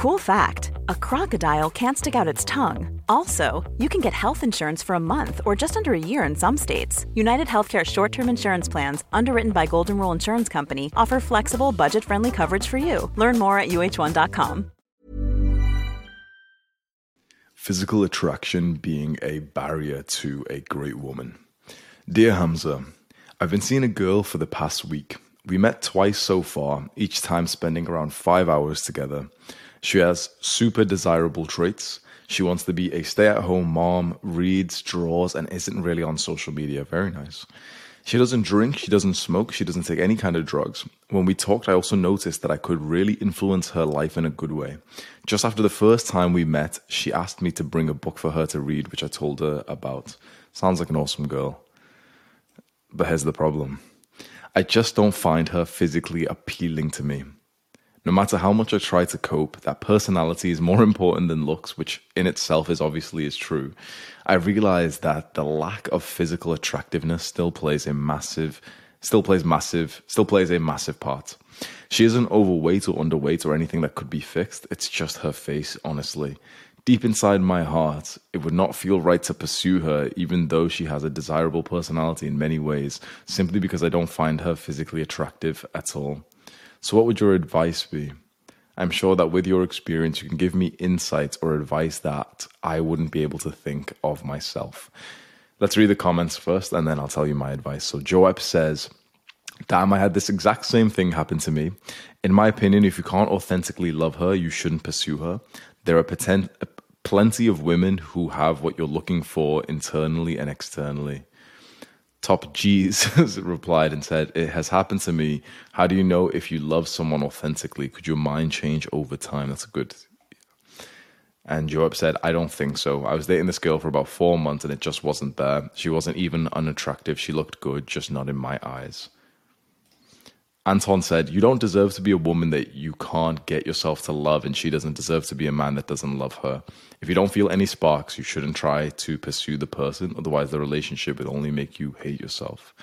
Cool fact a crocodile can't stick out its tongue. Also, you can get health insurance for a month or just under a year in some states. United Healthcare short term insurance plans, underwritten by Golden Rule Insurance Company, offer flexible, budget friendly coverage for you. Learn more at uh1.com. Physical attraction being a barrier to a great woman. Dear Hamza, I've been seeing a girl for the past week. We met twice so far, each time spending around five hours together. She has super desirable traits. She wants to be a stay at home mom, reads, draws, and isn't really on social media. Very nice. She doesn't drink, she doesn't smoke, she doesn't take any kind of drugs. When we talked, I also noticed that I could really influence her life in a good way. Just after the first time we met, she asked me to bring a book for her to read, which I told her about. Sounds like an awesome girl. But here's the problem I just don't find her physically appealing to me. No matter how much I try to cope, that personality is more important than looks, which in itself is obviously is true. I realize that the lack of physical attractiveness still plays a massive, still plays massive, still plays a massive part. She isn't overweight or underweight or anything that could be fixed. It's just her face, honestly. Deep inside my heart, it would not feel right to pursue her, even though she has a desirable personality in many ways, simply because I don't find her physically attractive at all. So, what would your advice be? I'm sure that with your experience, you can give me insights or advice that I wouldn't be able to think of myself. Let's read the comments first, and then I'll tell you my advice. So, Joab says, Damn, I had this exact same thing happen to me. In my opinion, if you can't authentically love her, you shouldn't pursue her. There are poten- plenty of women who have what you're looking for internally and externally. Top G's replied and said, It has happened to me. How do you know if you love someone authentically? Could your mind change over time? That's a good. And Joab said, I don't think so. I was dating this girl for about four months and it just wasn't there. She wasn't even unattractive. She looked good, just not in my eyes. Anton said, You don't deserve to be a woman that you can't get yourself to love, and she doesn't deserve to be a man that doesn't love her. If you don't feel any sparks, you shouldn't try to pursue the person, otherwise, the relationship will only make you hate yourself.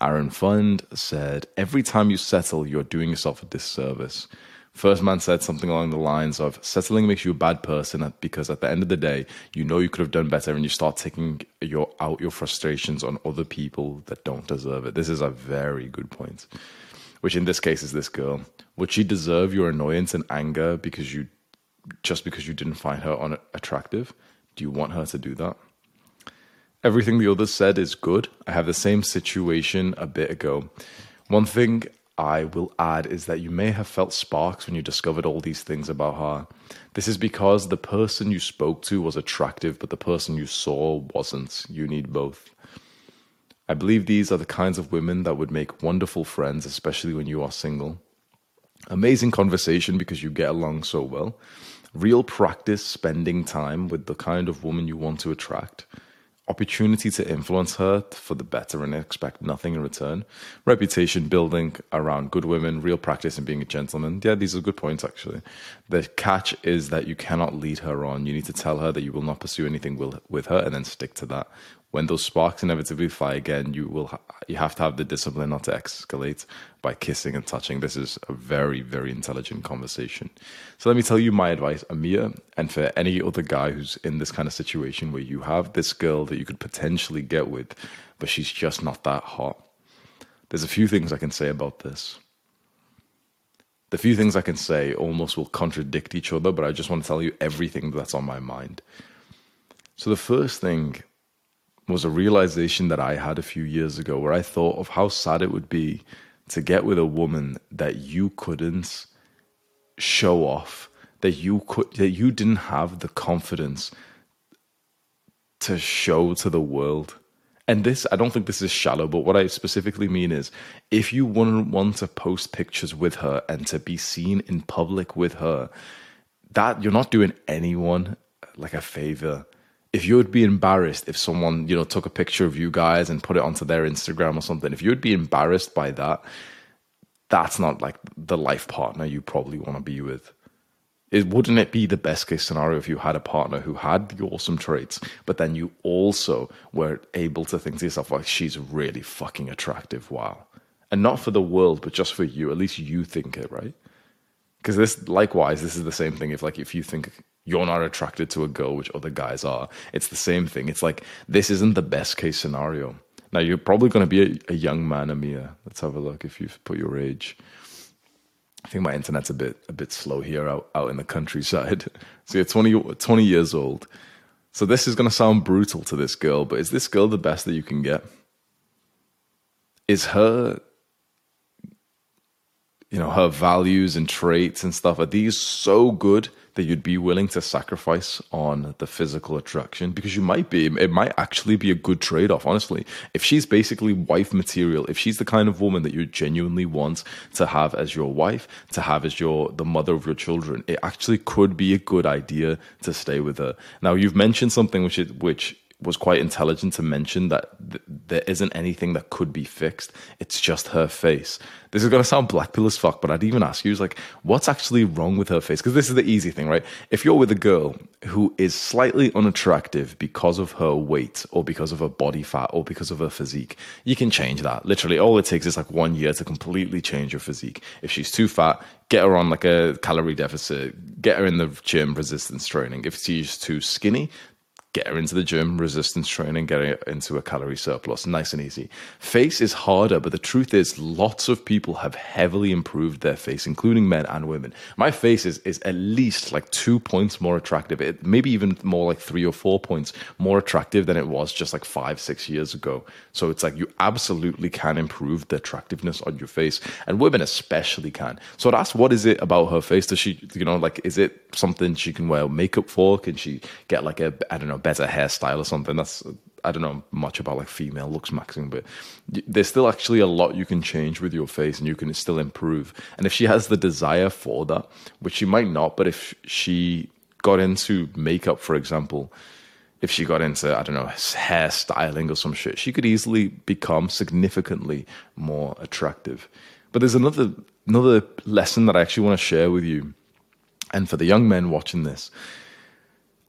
Aaron Fund said, Every time you settle, you're doing yourself a disservice. First man said something along the lines of settling makes you a bad person because at the end of the day, you know you could have done better and you start taking your out your frustrations on other people that don't deserve it. This is a very good point which in this case is this girl. Would she deserve your annoyance and anger because you just because you didn't find her unattractive? Do you want her to do that? Everything the others said is good. I have the same situation a bit ago. One thing I will add is that you may have felt sparks when you discovered all these things about her. This is because the person you spoke to was attractive, but the person you saw wasn't. You need both. I believe these are the kinds of women that would make wonderful friends, especially when you are single. Amazing conversation because you get along so well. Real practice spending time with the kind of woman you want to attract. Opportunity to influence her for the better and expect nothing in return. Reputation building around good women. Real practice in being a gentleman. Yeah, these are good points actually. The catch is that you cannot lead her on. You need to tell her that you will not pursue anything with her and then stick to that when those sparks inevitably fly again, you will ha- you have to have the discipline not to escalate by kissing and touching. This is a very very intelligent conversation. So let me tell you my advice, Amir, and for any other guy who's in this kind of situation where you have this girl that you could potentially get with, but she's just not that hot. There's a few things I can say about this. The few things I can say almost will contradict each other, but I just want to tell you everything that's on my mind. So the first thing was a realization that I had a few years ago where I thought of how sad it would be to get with a woman that you couldn't show off, that you could that you didn't have the confidence to show to the world. And this, I don't think this is shallow, but what I specifically mean is if you wouldn't want to post pictures with her and to be seen in public with her, that you're not doing anyone like a favor if you would be embarrassed if someone you know took a picture of you guys and put it onto their instagram or something if you would be embarrassed by that that's not like the life partner you probably want to be with. It wouldn't it be the best case scenario if you had a partner who had the awesome traits but then you also were able to think to yourself like she's really fucking attractive wow. And not for the world but just for you at least you think it right? Because this likewise this is the same thing if like if you think you're not attracted to a girl which other guys are. It's the same thing. It's like this isn't the best case scenario. Now you're probably going to be a, a young man amir. Let's have a look if you've put your age. I think my internet's a bit a bit slow here out, out in the countryside. So you're 20, 20 years old. So this is going to sound brutal to this girl but is this girl the best that you can get? Is her you know her values and traits and stuff are these so good that you'd be willing to sacrifice on the physical attraction? Because you might be it might actually be a good trade-off honestly. If she's basically wife material if she's the kind of woman that you genuinely want to have as your wife to have as your the mother of your children it actually could be a good idea to stay with her. Now you've mentioned something which is which was quite intelligent to mention that th- there isn't anything that could be fixed. It's just her face. This is going to sound black pill as fuck, but I'd even ask you, is like, what's actually wrong with her face? Because this is the easy thing, right? If you're with a girl who is slightly unattractive because of her weight or because of her body fat or because of her physique, you can change that. Literally, all it takes is like one year to completely change your physique. If she's too fat, get her on like a calorie deficit, get her in the gym resistance training. If she's too skinny, get her into the gym, resistance training, get her into a calorie surplus. Nice and easy. Face is harder, but the truth is, lots of people have heavily improved their face, including men and women. My face is, is at least like two points more attractive, it, maybe even more like three or four points more attractive than it was just like five, six years ago. So it's like you absolutely can improve the attractiveness on your face, and women especially can. So that's what is it about her face? Does she, you know, like, is it something she can wear makeup for? Can she get like a, I don't know, better hairstyle or something. That's I don't know much about like female looks maxing, but there's still actually a lot you can change with your face and you can still improve. And if she has the desire for that, which she might not, but if she got into makeup, for example, if she got into I don't know hairstyling or some shit, she could easily become significantly more attractive. But there's another another lesson that I actually want to share with you, and for the young men watching this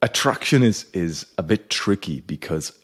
attraction is is a bit tricky because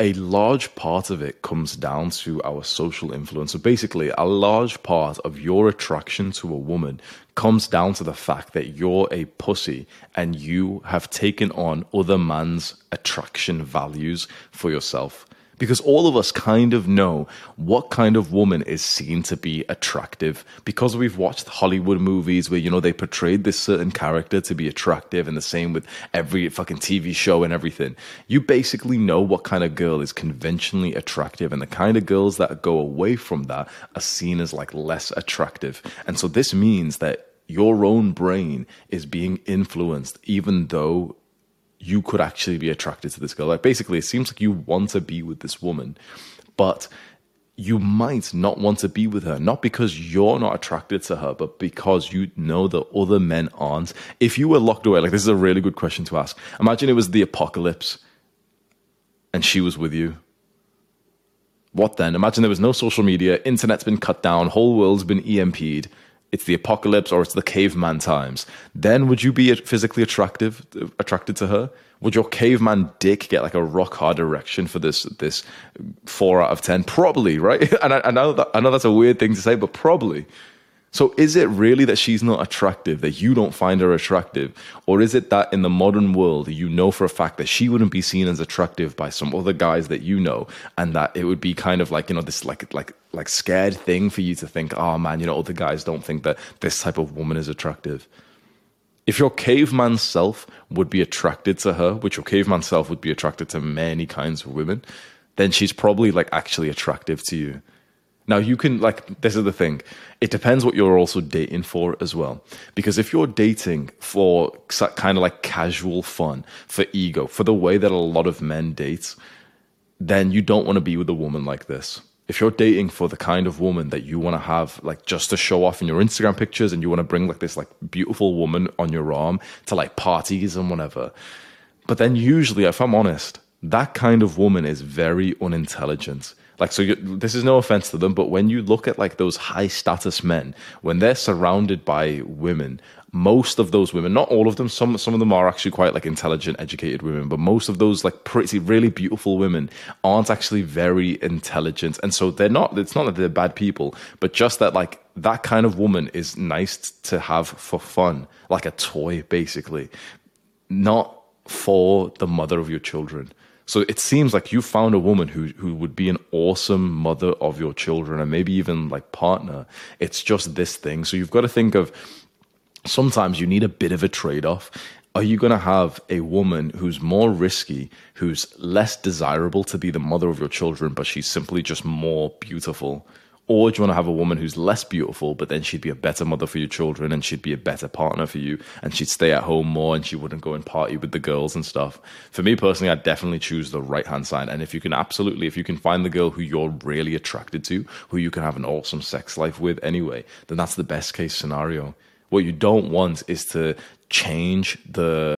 a large part of it comes down to our social influence. So basically, a large part of your attraction to a woman comes down to the fact that you're a pussy and you have taken on other man's attraction values for yourself because all of us kind of know what kind of woman is seen to be attractive because we've watched Hollywood movies where, you know, they portrayed this certain character to be attractive and the same with every fucking TV show and everything. You basically know what kind of girl is conventionally attractive and the kind of girls that go away from that are seen as like less attractive. And so this means that your own brain is being influenced even though you could actually be attracted to this girl. Like basically, it seems like you want to be with this woman, but you might not want to be with her, not because you're not attracted to her, but because you know that other men aren't. If you were locked away, like this is a really good question to ask. Imagine it was the apocalypse and she was with you. What then? Imagine there was no social media, internet's been cut down, whole world's been EMP'd it's the apocalypse or it's the caveman times, then would you be physically attractive attracted to her? Would your caveman dick get like a rock hard erection for this this four out of ten? Probably, right? And I, I know that I know that's a weird thing to say, but probably. So is it really that she's not attractive, that you don't find her attractive? Or is it that in the modern world, you know for a fact that she wouldn't be seen as attractive by some other guys that you know, and that it would be kind of like, you know, this like like like scared thing for you to think, oh man, you know, other guys don't think that this type of woman is attractive. If your caveman self would be attracted to her, which your caveman self would be attracted to many kinds of women, then she's probably like actually attractive to you. Now you can like this is the thing. It depends what you're also dating for as well. Because if you're dating for kind of like casual fun, for ego, for the way that a lot of men date, then you don't want to be with a woman like this if you're dating for the kind of woman that you want to have like just to show off in your Instagram pictures and you want to bring like this like beautiful woman on your arm to like parties and whatever. But then usually if I'm honest, that kind of woman is very unintelligent. Like so this is no offense to them, but when you look at like those high status men when they're surrounded by women most of those women, not all of them, some some of them are actually quite like intelligent, educated women, but most of those like pretty, really beautiful women aren't actually very intelligent, and so they're not. It's not that they're bad people, but just that like that kind of woman is nice to have for fun, like a toy, basically, not for the mother of your children. So it seems like you found a woman who who would be an awesome mother of your children and maybe even like partner. It's just this thing. So you've got to think of sometimes you need a bit of a trade off. Are you going to have a woman who's more risky, who's less desirable to be the mother of your children, but she's simply just more beautiful? Or do you want to have a woman who's less beautiful, but then she'd be a better mother for your children and she'd be a better partner for you and she'd stay at home more and she wouldn't go and party with the girls and stuff? For me personally, I'd definitely choose the right hand side. And if you can absolutely, if you can find the girl who you're really attracted to, who you can have an awesome sex life with anyway, then that's the best case scenario. What you don't want is to change the.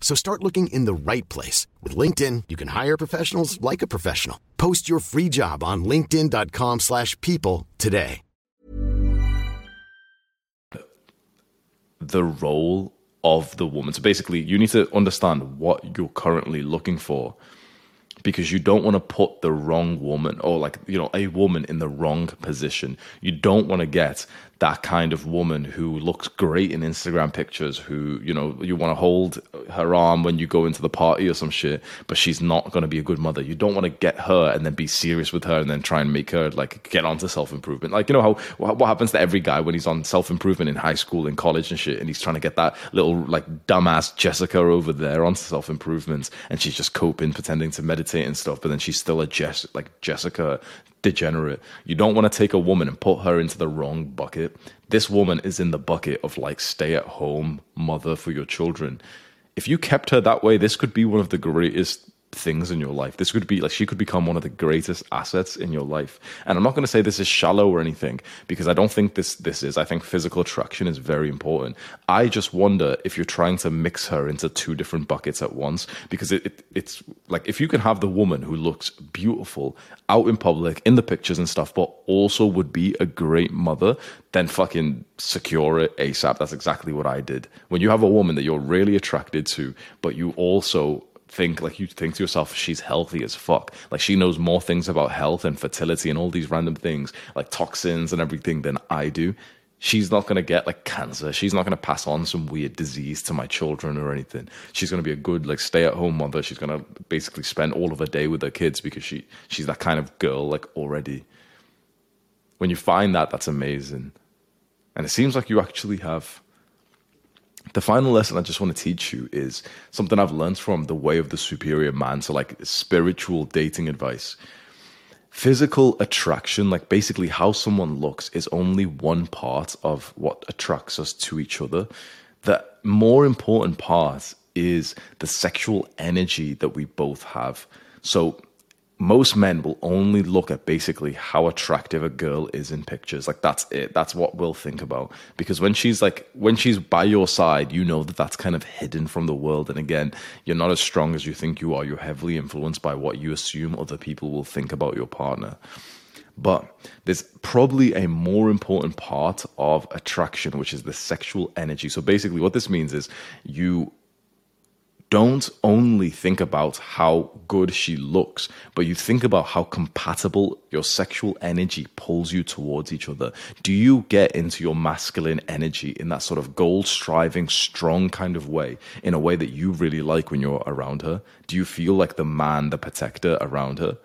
So start looking in the right place. With LinkedIn, you can hire professionals like a professional. Post your free job on linkedin.com slash people today. The role of the woman. So basically, you need to understand what you're currently looking for because you don't want to put the wrong woman or like you know a woman in the wrong position you don't want to get that kind of woman who looks great in Instagram pictures, who, you know, you want to hold her arm when you go into the party or some shit, but she's not going to be a good mother. You don't want to get her and then be serious with her and then try and make her like get onto self improvement. Like, you know, how what happens to every guy when he's on self improvement in high school, and college and shit, and he's trying to get that little like dumbass Jessica over there onto self improvement and she's just coping, pretending to meditate and stuff, but then she's still a Jess, like Jessica degenerate. You don't want to take a woman and put her into the wrong bucket. This woman is in the bucket of like stay at home mother for your children. If you kept her that way, this could be one of the greatest things in your life. This could be like she could become one of the greatest assets in your life. And I'm not going to say this is shallow or anything because I don't think this this is. I think physical attraction is very important. I just wonder if you're trying to mix her into two different buckets at once because it, it it's like if you can have the woman who looks beautiful out in public in the pictures and stuff but also would be a great mother, then fucking secure it ASAP. That's exactly what I did. When you have a woman that you're really attracted to but you also think like you think to yourself she's healthy as fuck. Like she knows more things about health and fertility and all these random things like toxins and everything than i do. She's not going to get like cancer. She's not going to pass on some weird disease to my children or anything. She's going to be a good like stay at home mother. She's going to basically spend all of her day with her kids because she she's that kind of girl like already. When you find that that's amazing. And it seems like you actually have the final lesson I just want to teach you is something I've learned from the way of the superior man. So, like spiritual dating advice. Physical attraction, like basically how someone looks, is only one part of what attracts us to each other. The more important part is the sexual energy that we both have. So, most men will only look at basically how attractive a girl is in pictures. Like that's it. That's what we'll think about. Because when she's like when she's by your side you know that that's kind of hidden from the world. And again you're not as strong as you think you are. You're heavily influenced by what you assume other people will think about your partner. But there's probably a more important part of attraction which is the sexual energy. So basically what this means is you don't only think about how good she looks, but you think about how compatible your sexual energy pulls you towards each other. Do you get into your masculine energy in that sort of goal striving, strong kind of way, in a way that you really like when you're around her? Do you feel like the man, the protector around her?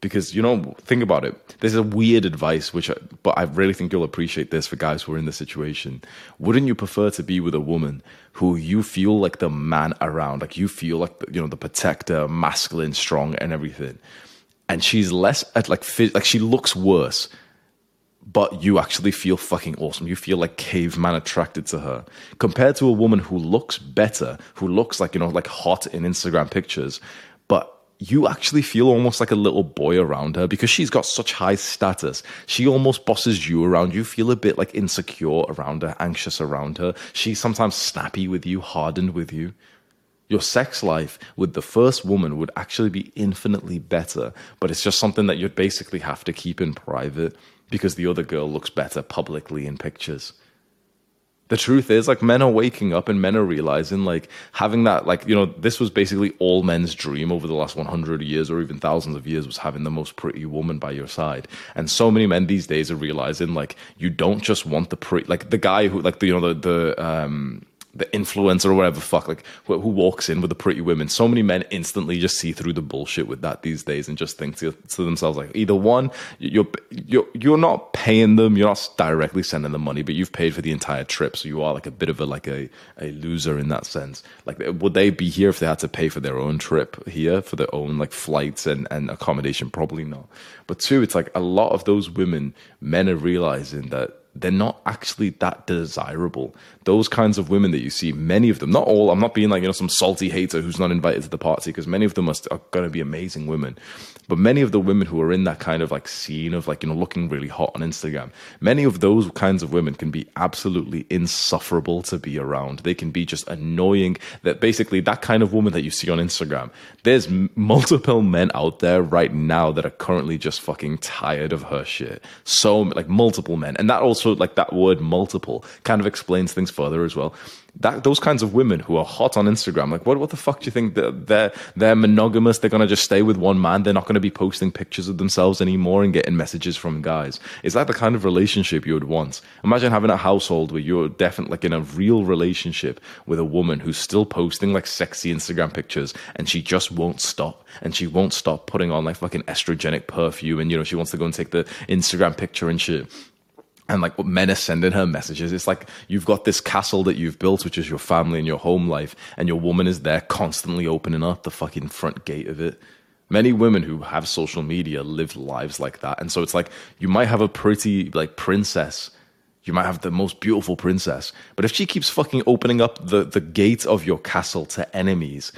Because you know think about it. There's a weird advice which I, but i really think you'll appreciate this for guys who are in this situation. Wouldn't you prefer to be with a woman who you feel like the man around like you feel like the, you know the protector masculine strong and everything? And she's less at like like she looks worse but you actually feel fucking awesome. You feel like caveman attracted to her. Compared to a woman who looks better, who looks like, you know, like hot in Instagram pictures, you actually feel almost like a little boy around her because she's got such high status. She almost bosses you around. You feel a bit like insecure around her, anxious around her. She's sometimes snappy with you, hardened with you. Your sex life with the first woman would actually be infinitely better, but it's just something that you'd basically have to keep in private because the other girl looks better publicly in pictures the truth is like men are waking up and men are realizing like having that like you know this was basically all men's dream over the last 100 years or even thousands of years was having the most pretty woman by your side. And so many men these days are realizing like you don't just want the pretty like the guy who like the you know the the um the influencer or whatever fuck like who, who, walks in with the pretty women. So many men instantly just see through the bullshit with that these days and just think to, to themselves like either one you're you're you're not paying them you're not directly sending them money but you've paid for the entire trip so you are like a bit of a like a, a loser in that sense. Like would they be here if they had to pay for their own trip here for their own like flights and and accommodation? Probably not. But two it's like a lot of those women men are realizing that they're not actually that desirable. Those kinds of women that you see, many of them, not all, I'm not being like, you know, some salty hater who's not invited to the party, because many of them are, are going to be amazing women. But many of the women who are in that kind of like scene of like, you know, looking really hot on Instagram, many of those kinds of women can be absolutely insufferable to be around. They can be just annoying. That basically, that kind of woman that you see on Instagram, there's multiple men out there right now that are currently just fucking tired of her shit. So, like, multiple men. And that also, like, that word multiple kind of explains things further as well that those kinds of women who are hot on Instagram, like what what the fuck do you think they're they're, they're monogamous? They're gonna just stay with one man. They're not gonna be posting pictures of themselves anymore and getting messages from guys. Is that the kind of relationship you would want? Imagine having a household where you're definitely like in a real relationship with a woman who's still posting like sexy Instagram pictures and she just won't stop and she won't stop putting on like fucking estrogenic perfume and you know she wants to go and take the Instagram picture and shit and like what men are sending her messages. It's like you've got this castle that you've built, which is your family and your home life, and your woman is there constantly opening up the fucking front gate of it. Many women who have social media live lives like that. And so it's like you might have a pretty like princess. You might have the most beautiful princess. But if she keeps fucking opening up the, the gate of your castle to enemies,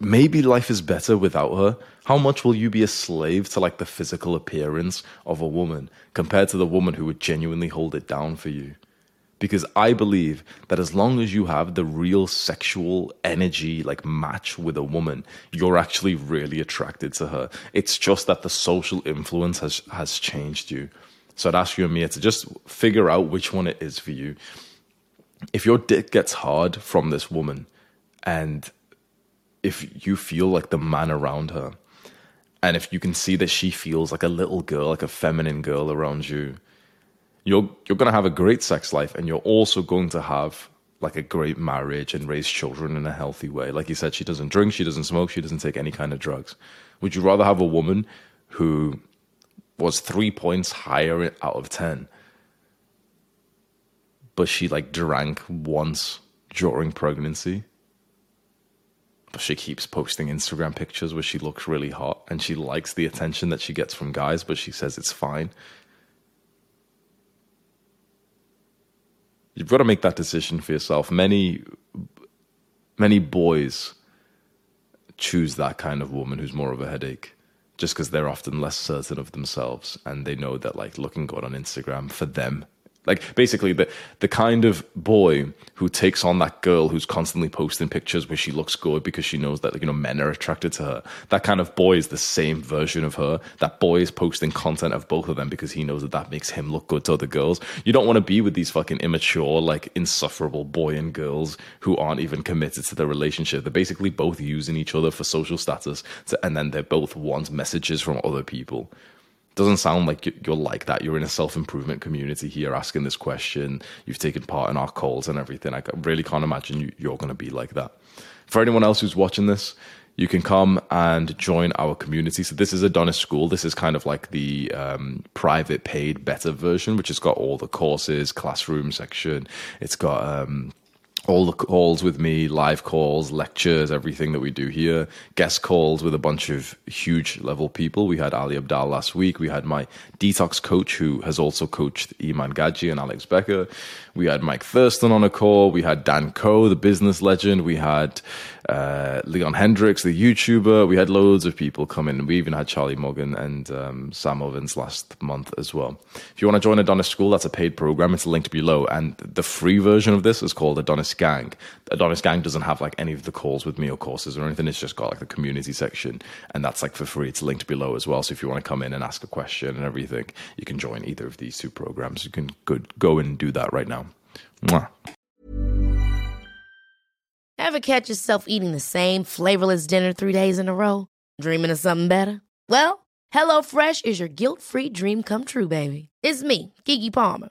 maybe life is better without her. How much will you be a slave to like the physical appearance of a woman compared to the woman who would genuinely hold it down for you? Because I believe that as long as you have the real sexual energy, like match with a woman, you're actually really attracted to her. It's just that the social influence has, has changed you. So I'd ask you and Mia to just figure out which one it is for you. If your dick gets hard from this woman and if you feel like the man around her and if you can see that she feels like a little girl like a feminine girl around you you're you're going to have a great sex life and you're also going to have like a great marriage and raise children in a healthy way. Like you said she doesn't drink she doesn't smoke she doesn't take any kind of drugs. Would you rather have a woman who was 3 points higher out of 10 but she like drank once during pregnancy she keeps posting Instagram pictures where she looks really hot and she likes the attention that she gets from guys, but she says it's fine. You've got to make that decision for yourself. Many, many boys choose that kind of woman who's more of a headache just because they're often less certain of themselves and they know that like looking good on Instagram for them like basically the the kind of boy who takes on that girl who's constantly posting pictures where she looks good because she knows that you know men are attracted to her. That kind of boy is the same version of her. That boy is posting content of both of them because he knows that that makes him look good to other girls. You don't want to be with these fucking immature, like insufferable boy and girls who aren't even committed to the relationship. They're basically both using each other for social status, to, and then they both want messages from other people doesn't sound like you're like that. You're in a self improvement community here asking this question. You've taken part in our calls and everything. I really can't imagine you're going to be like that. For anyone else who's watching this, you can come and join our community. So this is Adonis School. This is kind of like the um, private paid better version, which has got all the courses, classroom section. It's got um, all the calls with me, live calls, lectures, everything that we do here, guest calls with a bunch of huge level people. We had Ali Abdaal last week. We had my detox coach who has also coached Iman Gadzhi and Alex Becker. We had Mike Thurston on a call. We had Dan Koe, the business legend. We had uh, Leon Hendricks, the YouTuber. We had loads of people come in. We even had Charlie Morgan and um, Sam Ovens last month as well. If you want to join Adonis School, that's a paid program. It's linked below. And the free version of this is called Adonis Gang. Adonis Gang doesn't have like any of the calls with me or courses or anything. It's just got like the community section. And that's like for free. It's linked below as well. So if you want to come in and ask a question and everything, you can join either of these two programs. You can go, go and do that right now. Mwah. Ever catch yourself eating the same flavorless dinner three days in a row? Dreaming of something better? Well, HelloFresh is your guilt free dream come true, baby. It's me, Keke Palmer.